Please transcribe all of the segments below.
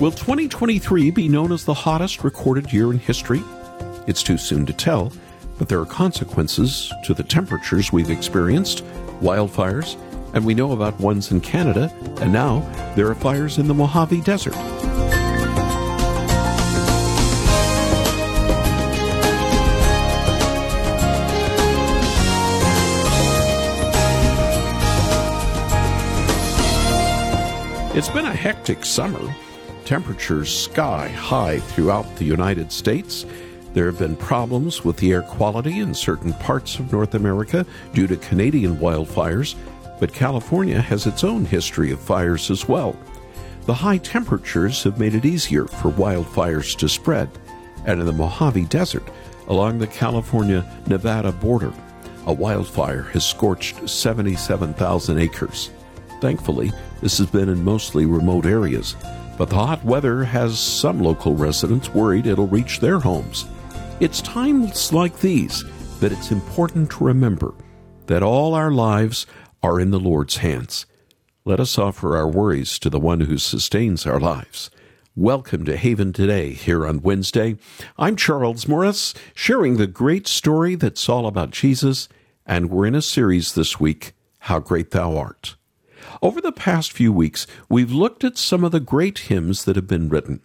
Will 2023 be known as the hottest recorded year in history? It's too soon to tell, but there are consequences to the temperatures we've experienced, wildfires, and we know about ones in Canada, and now there are fires in the Mojave Desert. It's been a hectic summer. Temperatures sky high throughout the United States. There have been problems with the air quality in certain parts of North America due to Canadian wildfires, but California has its own history of fires as well. The high temperatures have made it easier for wildfires to spread, and in the Mojave Desert, along the California Nevada border, a wildfire has scorched 77,000 acres. Thankfully, this has been in mostly remote areas, but the hot weather has some local residents worried it'll reach their homes. It's times like these that it's important to remember that all our lives are in the Lord's hands. Let us offer our worries to the one who sustains our lives. Welcome to Haven Today here on Wednesday. I'm Charles Morris, sharing the great story that's all about Jesus, and we're in a series this week, How Great Thou Art. Over the past few weeks, we've looked at some of the great hymns that have been written.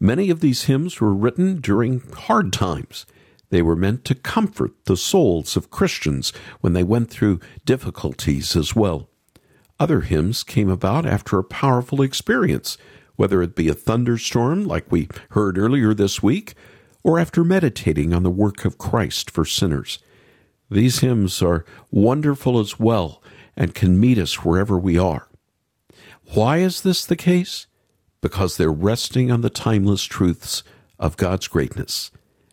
Many of these hymns were written during hard times. They were meant to comfort the souls of Christians when they went through difficulties as well. Other hymns came about after a powerful experience, whether it be a thunderstorm like we heard earlier this week, or after meditating on the work of Christ for sinners. These hymns are wonderful as well and can meet us wherever we are. Why is this the case? Because they're resting on the timeless truths of God's greatness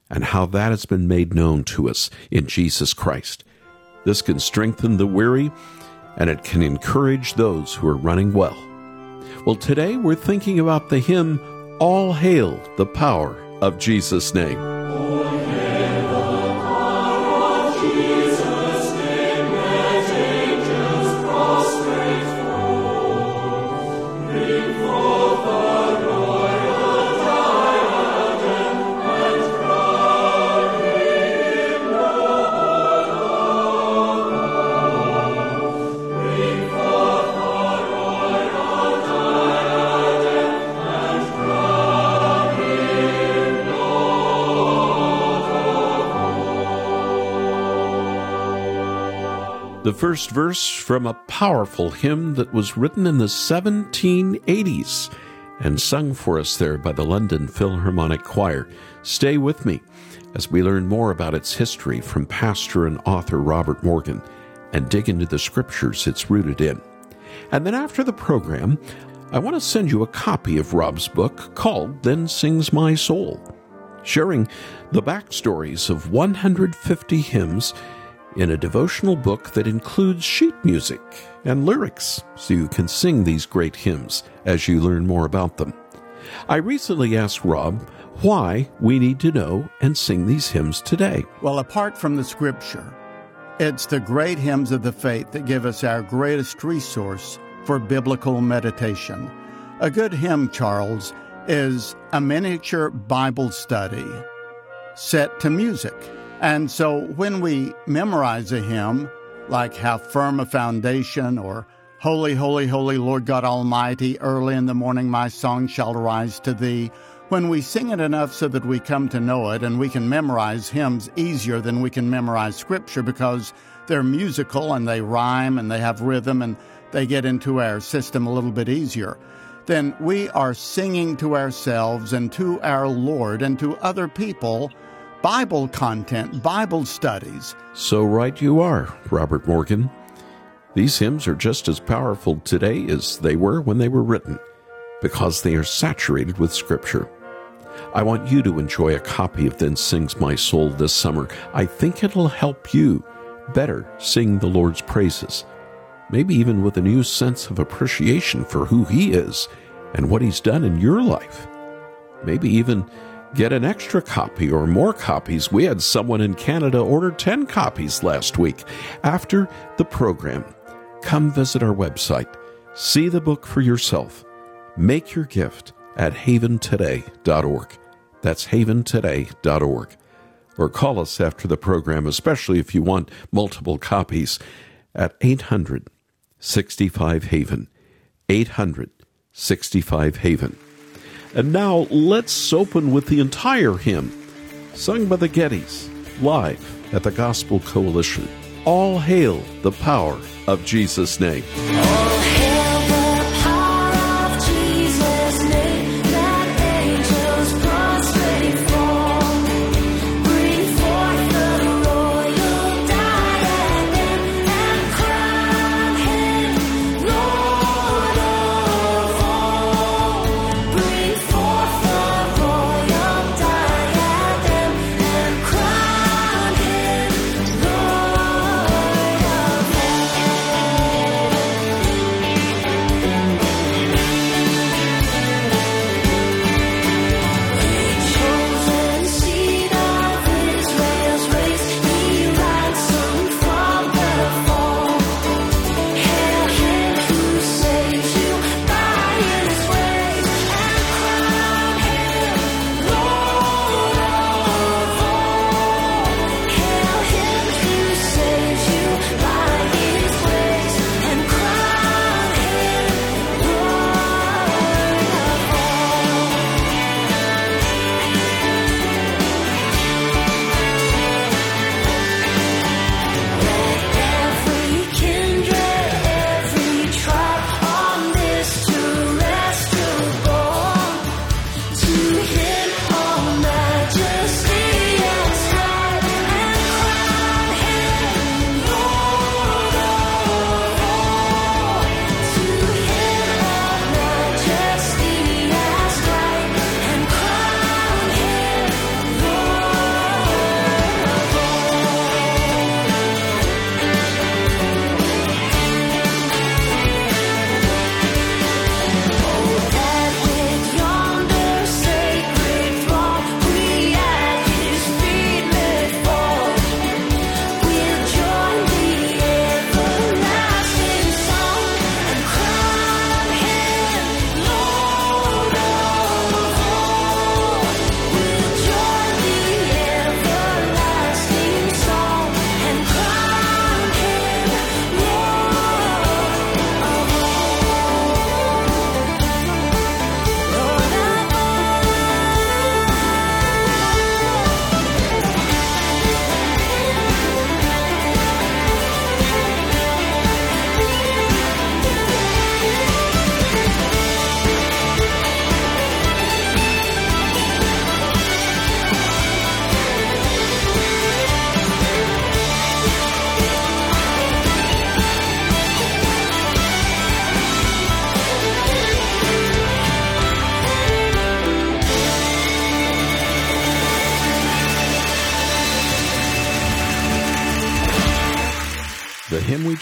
and how that has been made known to us in Jesus Christ. This can strengthen the weary and it can encourage those who are running well. Well, today we're thinking about the hymn, All Hail the Power of Jesus' Name. The first verse from a powerful hymn that was written in the 1780s and sung for us there by the London Philharmonic Choir. Stay with me as we learn more about its history from pastor and author Robert Morgan and dig into the scriptures it's rooted in. And then after the program, I want to send you a copy of Rob's book called Then Sings My Soul, sharing the backstories of 150 hymns in a devotional book that includes sheet music and lyrics so you can sing these great hymns as you learn more about them. I recently asked Rob why we need to know and sing these hymns today. Well, apart from the scripture, it's the great hymns of the faith that give us our greatest resource for biblical meditation. A good hymn, Charles, is a miniature Bible study set to music. And so when we memorize a hymn, like How Firm a Foundation or Holy, Holy, Holy Lord God Almighty, early in the morning my song shall rise to thee, when we sing it enough so that we come to know it and we can memorize hymns easier than we can memorize scripture because they're musical and they rhyme and they have rhythm and they get into our system a little bit easier, then we are singing to ourselves and to our Lord and to other people Bible content, Bible studies. So right you are, Robert Morgan. These hymns are just as powerful today as they were when they were written, because they are saturated with Scripture. I want you to enjoy a copy of Then Sings My Soul this summer. I think it'll help you better sing the Lord's praises, maybe even with a new sense of appreciation for who He is and what He's done in your life. Maybe even Get an extra copy or more copies. We had someone in Canada order 10 copies last week. After the program, come visit our website, see the book for yourself, make your gift, at haventoday.org. That's haventoday.org. Or call us after the program, especially if you want multiple copies, at 800 65 Haven. 800 65 Haven. And now let's open with the entire hymn, sung by the Gettys, live at the Gospel Coalition. All hail the power of Jesus' name.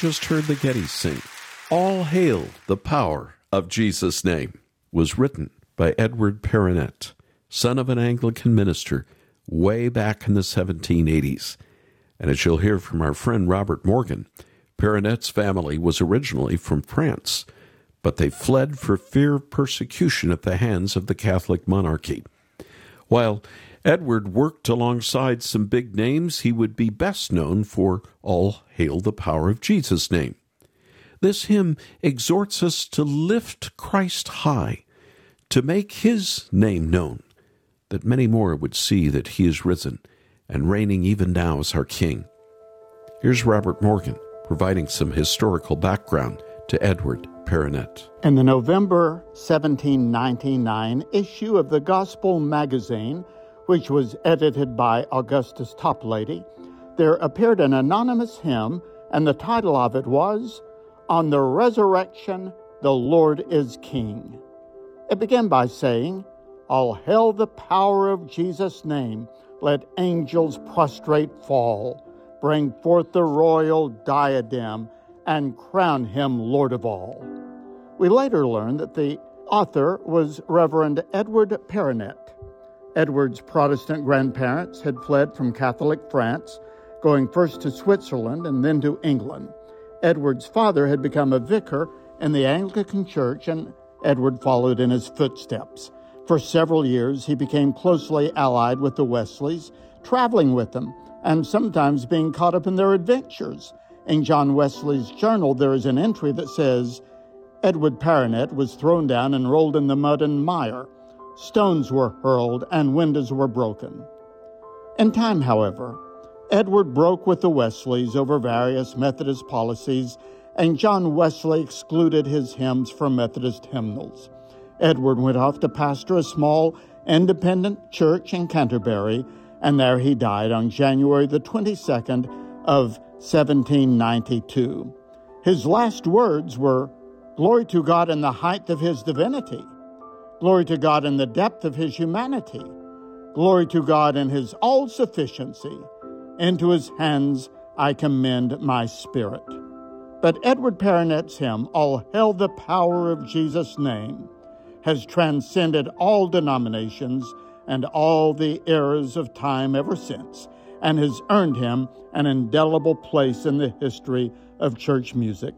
Just heard the Gettys sing, All Hail the Power of Jesus' Name, was written by Edward Perronet, son of an Anglican minister, way back in the 1780s. And as you'll hear from our friend Robert Morgan, Perronet's family was originally from France, but they fled for fear of persecution at the hands of the Catholic monarchy. While Edward worked alongside some big names. He would be best known for All Hail the Power of Jesus' Name. This hymn exhorts us to lift Christ high, to make his name known, that many more would see that he is risen and reigning even now as our King. Here's Robert Morgan providing some historical background to Edward Perronet. In the November 1799 issue of the Gospel magazine, which was edited by Augustus Toplady, there appeared an anonymous hymn, and the title of it was On the Resurrection, the Lord is King. It began by saying, All hail the power of Jesus' name, let angels prostrate fall, bring forth the royal diadem, and crown him Lord of all. We later learned that the author was Reverend Edward Perronet. Edward's Protestant grandparents had fled from Catholic France, going first to Switzerland and then to England. Edward's father had become a vicar in the Anglican Church, and Edward followed in his footsteps. For several years, he became closely allied with the Wesleys, traveling with them and sometimes being caught up in their adventures. In John Wesley's journal, there is an entry that says Edward Perronet was thrown down and rolled in the mud and mire. Stones were hurled and windows were broken. In time, however, Edward broke with the Wesleys over various Methodist policies, and John Wesley excluded his hymns from Methodist hymnals. Edward went off to pastor a small independent church in Canterbury, and there he died on January the 22nd of 1792. His last words were, Glory to God in the height of his divinity. Glory to God in the depth of his humanity. Glory to God in his all sufficiency. Into his hands I commend my spirit. But Edward Perronet's hymn, All Hail the Power of Jesus' Name, has transcended all denominations and all the eras of time ever since, and has earned him an indelible place in the history of church music.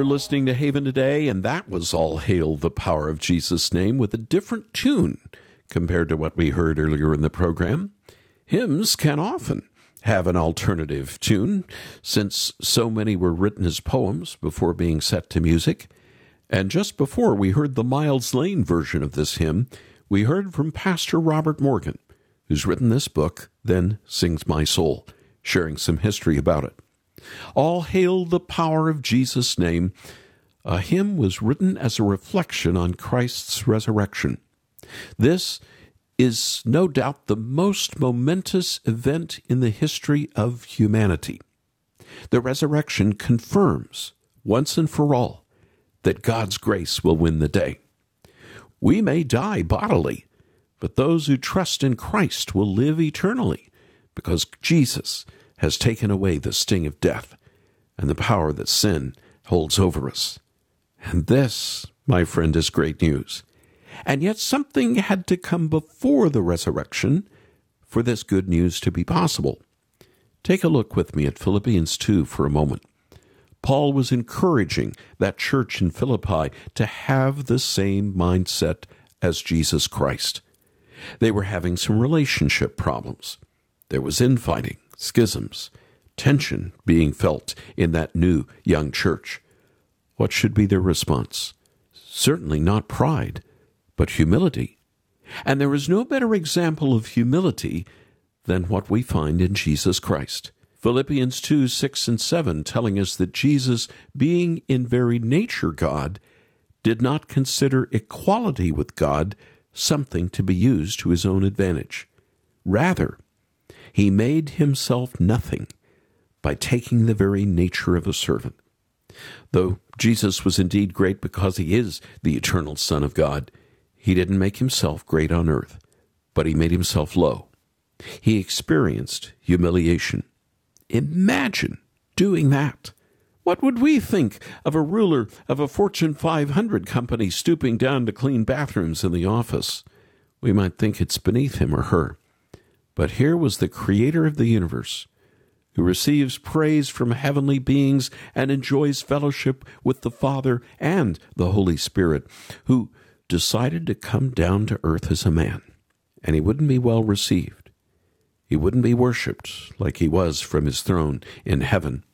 You're listening to Haven today, and that was All Hail the Power of Jesus' Name with a different tune compared to what we heard earlier in the program. Hymns can often have an alternative tune, since so many were written as poems before being set to music. And just before we heard the Miles Lane version of this hymn, we heard from Pastor Robert Morgan, who's written this book, Then Sings My Soul, sharing some history about it. All hail the power of Jesus' name. A hymn was written as a reflection on Christ's resurrection. This is no doubt the most momentous event in the history of humanity. The resurrection confirms, once and for all, that God's grace will win the day. We may die bodily, but those who trust in Christ will live eternally because Jesus has taken away the sting of death and the power that sin holds over us. And this, my friend, is great news. And yet something had to come before the resurrection for this good news to be possible. Take a look with me at Philippians 2 for a moment. Paul was encouraging that church in Philippi to have the same mindset as Jesus Christ. They were having some relationship problems. There was infighting, schisms, tension being felt in that new young church. What should be their response? Certainly not pride, but humility. And there is no better example of humility than what we find in Jesus Christ. Philippians 2 6 and 7 telling us that Jesus, being in very nature God, did not consider equality with God something to be used to his own advantage. Rather, he made himself nothing by taking the very nature of a servant. Though Jesus was indeed great because he is the eternal Son of God, he didn't make himself great on earth, but he made himself low. He experienced humiliation. Imagine doing that. What would we think of a ruler of a Fortune 500 company stooping down to clean bathrooms in the office? We might think it's beneath him or her. But here was the creator of the universe, who receives praise from heavenly beings and enjoys fellowship with the Father and the Holy Spirit, who decided to come down to earth as a man. And he wouldn't be well received. He wouldn't be worshipped like he was from his throne in heaven.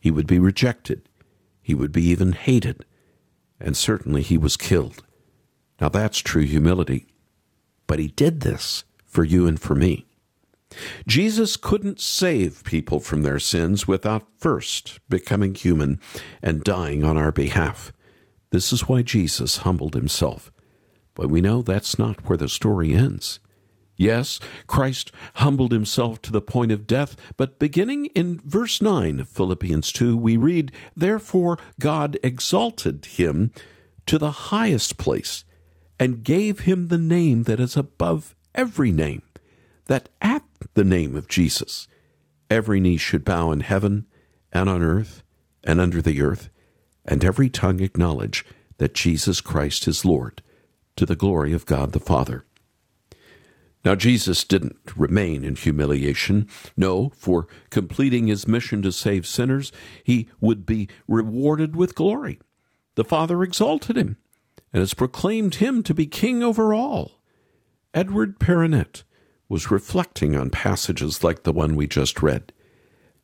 He would be rejected. He would be even hated. And certainly he was killed. Now that's true humility. But he did this for you and for me. Jesus couldn't save people from their sins without first becoming human and dying on our behalf. This is why Jesus humbled himself. But we know that's not where the story ends. Yes, Christ humbled himself to the point of death, but beginning in verse 9 of Philippians 2, we read, Therefore God exalted him to the highest place and gave him the name that is above every name, that at the name of Jesus every knee should bow in heaven and on earth and under the earth, and every tongue acknowledge that Jesus Christ is Lord, to the glory of God the Father. Now, Jesus didn't remain in humiliation. No, for completing his mission to save sinners, he would be rewarded with glory. The Father exalted him and has proclaimed him to be king over all. Edward Perronet was reflecting on passages like the one we just read,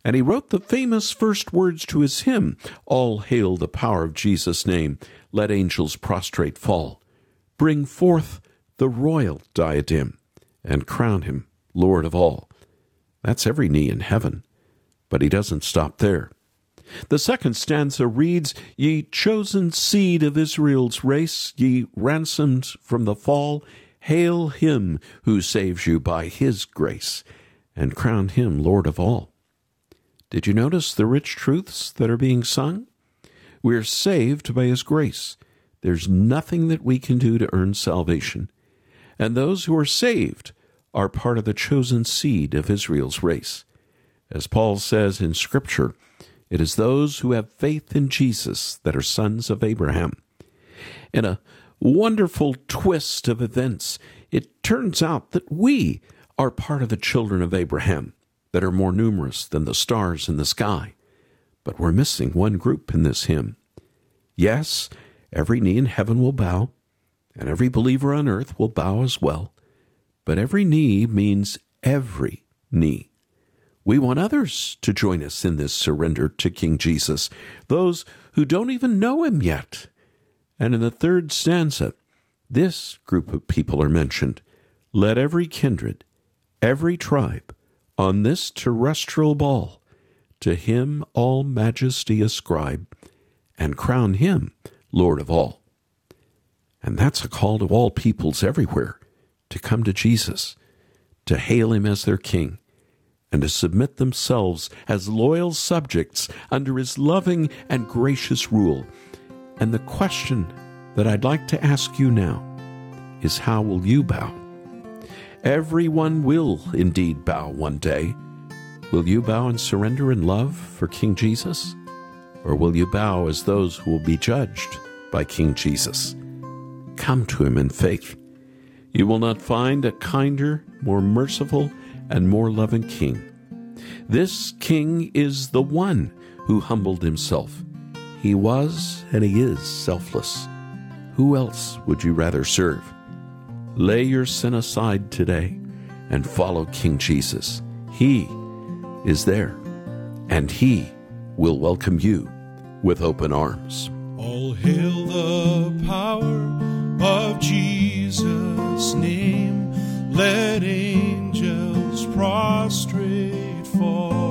and he wrote the famous first words to his hymn All hail the power of Jesus' name, let angels prostrate fall. Bring forth the royal diadem and crown him Lord of all. That's every knee in heaven. But he doesn't stop there. The second stanza reads, Ye chosen seed of Israel's race, ye ransomed from the fall, hail him who saves you by his grace, and crown him Lord of all. Did you notice the rich truths that are being sung? We're saved by his grace. There's nothing that we can do to earn salvation and those who are saved are part of the chosen seed of Israel's race. As Paul says in Scripture, it is those who have faith in Jesus that are sons of Abraham. In a wonderful twist of events, it turns out that we are part of the children of Abraham that are more numerous than the stars in the sky. But we're missing one group in this hymn. Yes, every knee in heaven will bow, and every believer on earth will bow as well. But every knee means every knee. We want others to join us in this surrender to King Jesus, those who don't even know him yet. And in the third stanza, this group of people are mentioned. Let every kindred, every tribe, on this terrestrial ball, to him all majesty ascribe, and crown him Lord of all. And that's a call to all peoples everywhere to come to Jesus, to hail him as their king, and to submit themselves as loyal subjects under his loving and gracious rule. And the question that I'd like to ask you now is how will you bow? Everyone will indeed bow one day. Will you bow and surrender in love for King Jesus? Or will you bow as those who will be judged by King Jesus? Come to him in faith. You will not find a kinder, more merciful, and more loving king. This king is the one who humbled himself. He was and he is selfless. Who else would you rather serve? Lay your sin aside today and follow King Jesus. He is there, and he will welcome you with open arms. All hail the power of Jesus' name. Let angels prostrate fall.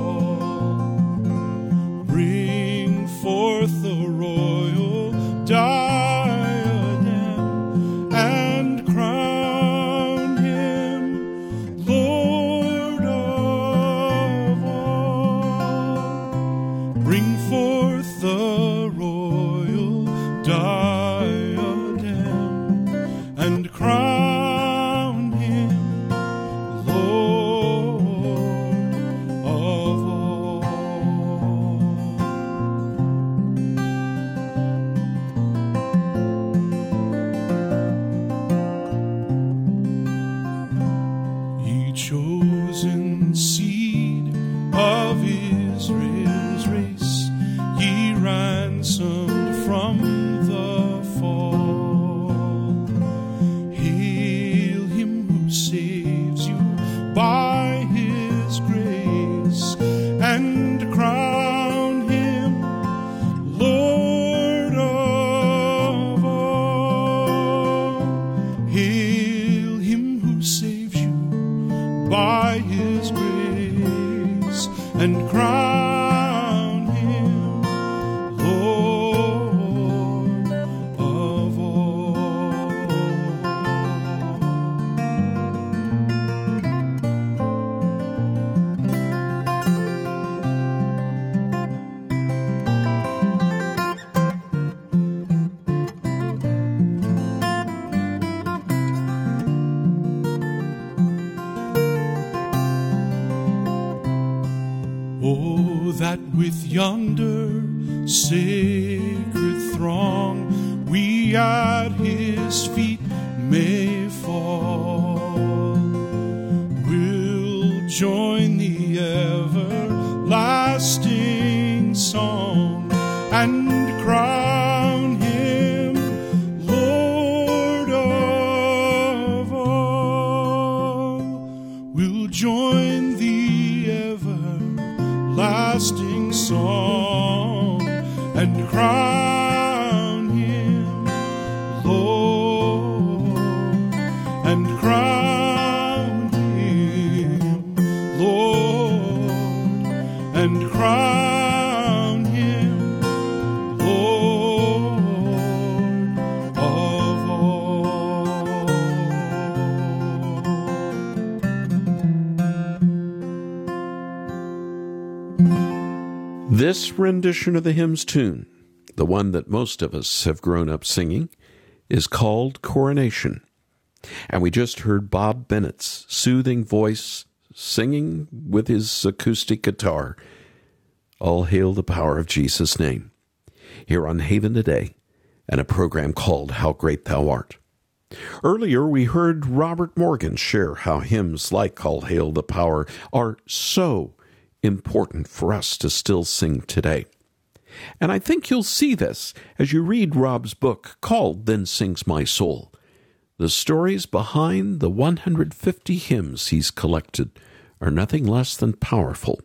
His feet may This rendition of the hymn's tune, the one that most of us have grown up singing, is called Coronation. And we just heard Bob Bennett's soothing voice singing with his acoustic guitar, All Hail the Power of Jesus' Name, here on Haven Today, and a program called How Great Thou Art. Earlier, we heard Robert Morgan share how hymns like All Hail the Power are so important for us to still sing today. And I think you'll see this as you read Rob's book called Then Sings My Soul. The stories behind the 150 hymns he's collected are nothing less than powerful.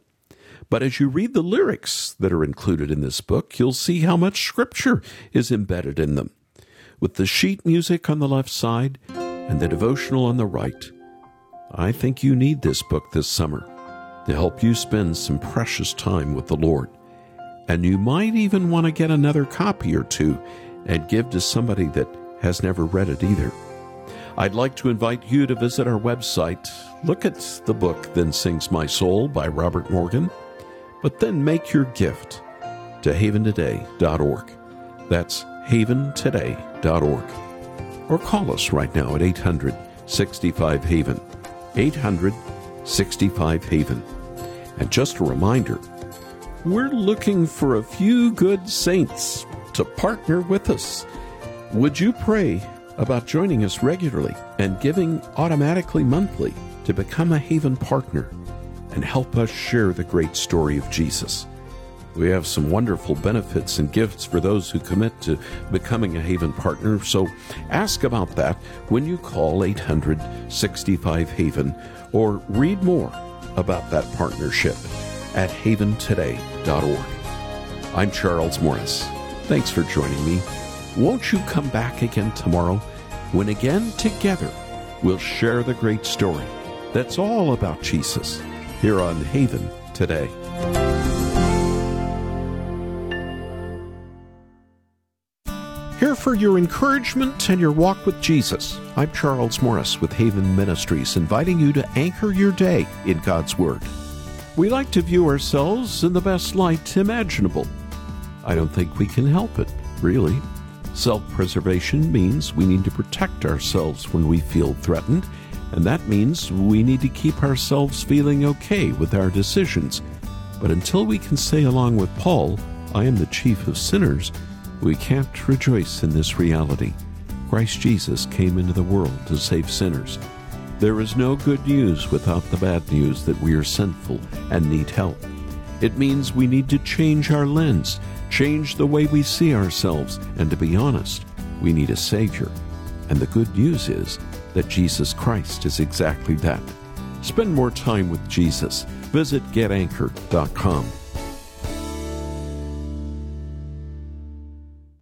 But as you read the lyrics that are included in this book, you'll see how much scripture is embedded in them. With the sheet music on the left side and the devotional on the right, I think you need this book this summer to help you spend some precious time with the Lord. And you might even want to get another copy or two and give to somebody that has never read it either. I'd like to invite you to visit our website. Look at the book, Then Sings My Soul by Robert Morgan, but then make your gift to haventoday.org. That's haventoday.org. Or call us right now at 800 65 Haven. 800 65 Haven. And just a reminder, we're looking for a few good saints to partner with us. Would you pray about joining us regularly and giving automatically monthly to become a Haven partner and help us share the great story of Jesus? We have some wonderful benefits and gifts for those who commit to becoming a Haven partner. So ask about that when you call 865 Haven or read more about that partnership at haventoday.org. I'm Charles Morris. Thanks for joining me. Won't you come back again tomorrow when again together we'll share the great story that's all about Jesus here on Haven today. For your encouragement and your walk with Jesus. I'm Charles Morris with Haven Ministries, inviting you to anchor your day in God's Word. We like to view ourselves in the best light imaginable. I don't think we can help it, really. Self preservation means we need to protect ourselves when we feel threatened, and that means we need to keep ourselves feeling okay with our decisions. But until we can say, along with Paul, I am the chief of sinners, we can't rejoice in this reality. Christ Jesus came into the world to save sinners. There is no good news without the bad news that we are sinful and need help. It means we need to change our lens, change the way we see ourselves, and to be honest, we need a Savior. And the good news is that Jesus Christ is exactly that. Spend more time with Jesus. Visit getanchor.com